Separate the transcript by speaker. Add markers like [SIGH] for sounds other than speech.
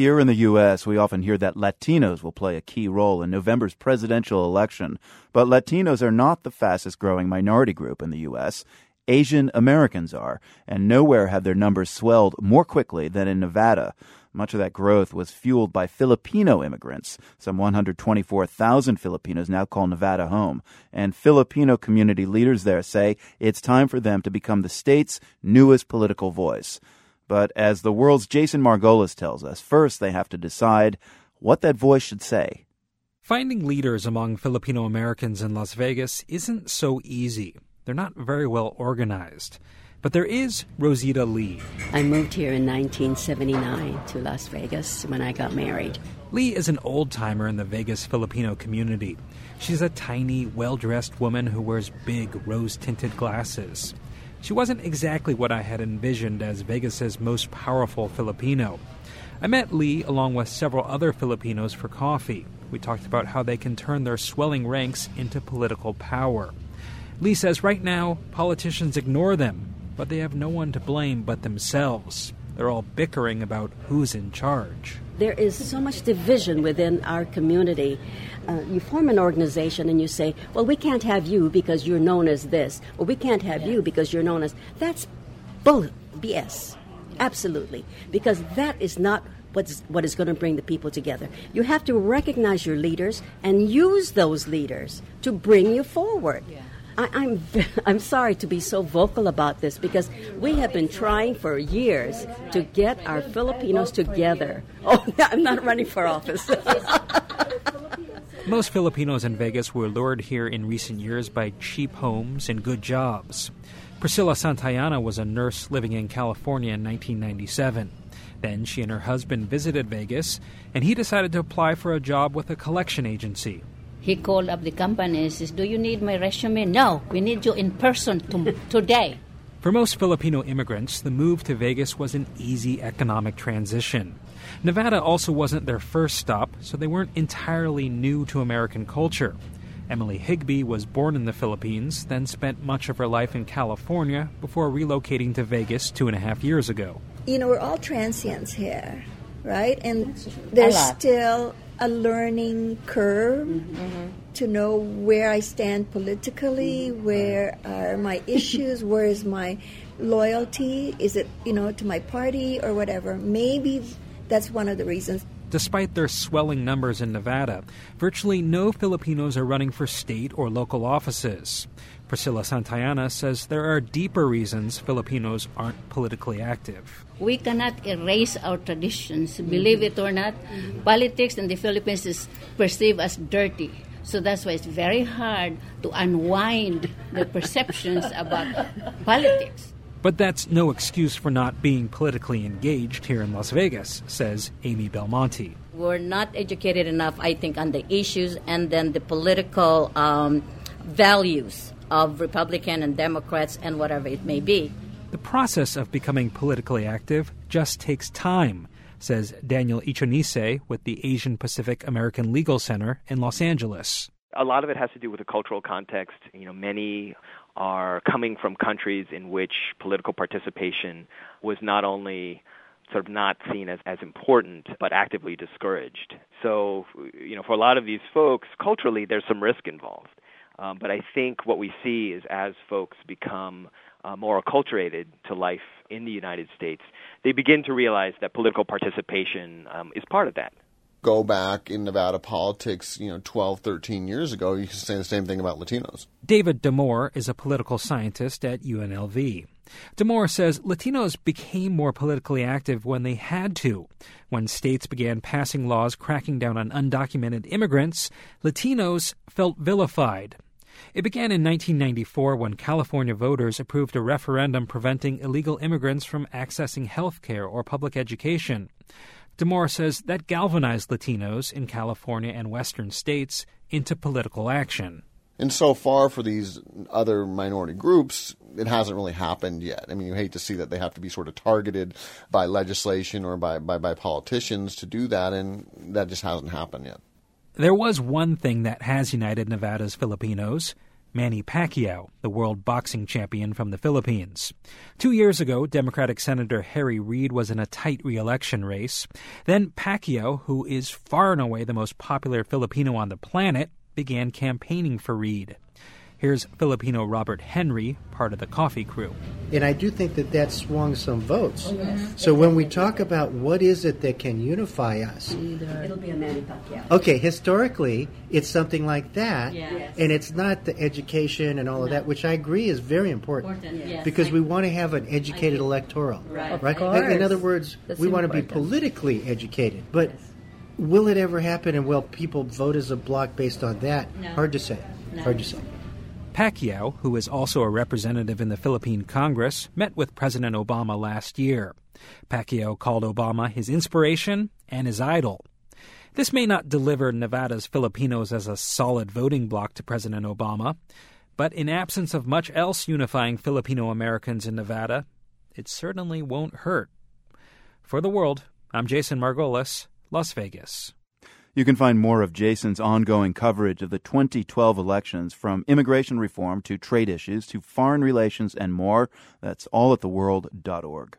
Speaker 1: Here in the U.S., we often hear that Latinos will play a key role in November's presidential election. But Latinos are not the fastest growing minority group in the U.S. Asian Americans are, and nowhere have their numbers swelled more quickly than in Nevada. Much of that growth was fueled by Filipino immigrants. Some 124,000 Filipinos now call Nevada home. And Filipino community leaders there say it's time for them to become the state's newest political voice. But as the world's Jason Margolis tells us, first they have to decide what that voice should say.
Speaker 2: Finding leaders among Filipino Americans in Las Vegas isn't so easy. They're not very well organized. But there is Rosita Lee.
Speaker 3: I moved here in 1979 to Las Vegas when I got married.
Speaker 2: Lee is an old timer in the Vegas Filipino community. She's a tiny, well dressed woman who wears big, rose tinted glasses. She wasn't exactly what I had envisioned as Vegas's most powerful Filipino. I met Lee along with several other Filipinos for coffee. We talked about how they can turn their swelling ranks into political power. Lee says right now, politicians ignore them but they have no one to blame but themselves. They're all bickering about who's in charge.
Speaker 3: There is so much division within our community. Uh, you form an organization and you say, well, we can't have you because you're known as this, or we can't have you because you're known as. That's bull BS. Absolutely. Because that is not what's, what is going to bring the people together. You have to recognize your leaders and use those leaders to bring you forward. Yeah. I, am I'm, [LAUGHS] I'm sorry to be so vocal about this because we have been trying for years to get our Filipinos together. [LAUGHS] Oh, [LAUGHS] I'm not running for office.
Speaker 2: Most Filipinos in Vegas were lured here in recent years by cheap homes and good jobs. Priscilla Santayana was a nurse living in California in 1997. Then she and her husband visited Vegas, and he decided to apply for a job with a collection agency.
Speaker 4: He called up the company and says, Do you need my resume? No, we need you in person to, today. [LAUGHS]
Speaker 2: For most Filipino immigrants, the move to Vegas was an easy economic transition. Nevada also wasn't their first stop, so they weren't entirely new to American culture. Emily Higby was born in the Philippines, then spent much of her life in California before relocating to Vegas two and a half years ago.
Speaker 5: You know, we're all transients here, right? And there's still a learning curve mm-hmm. to know where I stand politically, where are my [LAUGHS] issues, where is my loyalty, is it, you know, to my party or whatever. Maybe that's one of the reasons.
Speaker 2: Despite their swelling numbers in Nevada, virtually no Filipinos are running for state or local offices. Priscilla Santayana says there are deeper reasons Filipinos aren't politically active.
Speaker 4: We cannot erase our traditions. Believe it or not, politics in the Philippines is perceived as dirty. So that's why it's very hard to unwind the perceptions about politics.
Speaker 2: But that's no excuse for not being politically engaged here in Las Vegas, says Amy Belmonte.
Speaker 4: We're not educated enough, I think, on the issues and then the political um, values of Republican and Democrats and whatever it may be.
Speaker 2: The process of becoming politically active just takes time, says Daniel Ichinose with the Asian Pacific American Legal Center in Los Angeles.
Speaker 6: A lot of it has to do with the cultural context. You know, many are coming from countries in which political participation was not only sort of not seen as, as important, but actively discouraged. So, you know, for a lot of these folks, culturally, there's some risk involved. Um, but I think what we see is as folks become uh, more acculturated to life in the United States, they begin to realize that political participation um, is part of that.
Speaker 7: Go back in Nevada politics, you know, 12, 13 years ago, you can say the same thing about Latinos.
Speaker 2: David Damore is a political scientist at UNLV. Damore says Latinos became more politically active when they had to. When states began passing laws cracking down on undocumented immigrants, Latinos felt vilified it began in 1994 when California voters approved a referendum preventing illegal immigrants from accessing health care or public education. Damore says that galvanized Latinos in California and western states into political action.
Speaker 7: And so far, for these other minority groups, it hasn't really happened yet. I mean, you hate to see that they have to be sort of targeted by legislation or by, by, by politicians to do that, and that just hasn't happened yet.
Speaker 2: There was one thing that has united Nevada's Filipinos Manny Pacquiao, the world boxing champion from the Philippines. Two years ago, Democratic Senator Harry Reid was in a tight re-election race. Then Pacquiao, who is far and away the most popular Filipino on the planet, began campaigning for Reid. Here's Filipino Robert Henry, part of the coffee crew.
Speaker 8: And I do think that that swung some votes. Oh, so when we talk about what is it that can unify us,
Speaker 3: It'll be a Manny Pacquiao.
Speaker 8: okay, historically, it's something like that.
Speaker 4: Yes.
Speaker 8: And it's not the education and all of that, which I agree is very important.
Speaker 4: Important, yes.
Speaker 8: Because we want to have an educated electoral.
Speaker 4: Right.
Speaker 3: Of
Speaker 8: right?
Speaker 3: course.
Speaker 8: In- In other words,
Speaker 3: That's
Speaker 8: we want to be politically educated. But will it ever happen and will people vote as a bloc based on that?
Speaker 4: No.
Speaker 8: Hard to say.
Speaker 4: No.
Speaker 8: Hard to say.
Speaker 2: Pacquiao, who is also a representative in the Philippine Congress, met with President Obama last year. Pacquiao called Obama his inspiration and his idol. This may not deliver Nevada's Filipinos as a solid voting bloc to President Obama, but in absence of much else unifying Filipino Americans in Nevada, it certainly won't hurt. For the world, I'm Jason Margolis, Las Vegas.
Speaker 1: You can find more of Jason's ongoing coverage of the 2012 elections from immigration reform to trade issues to foreign relations and more. That's all at theworld.org.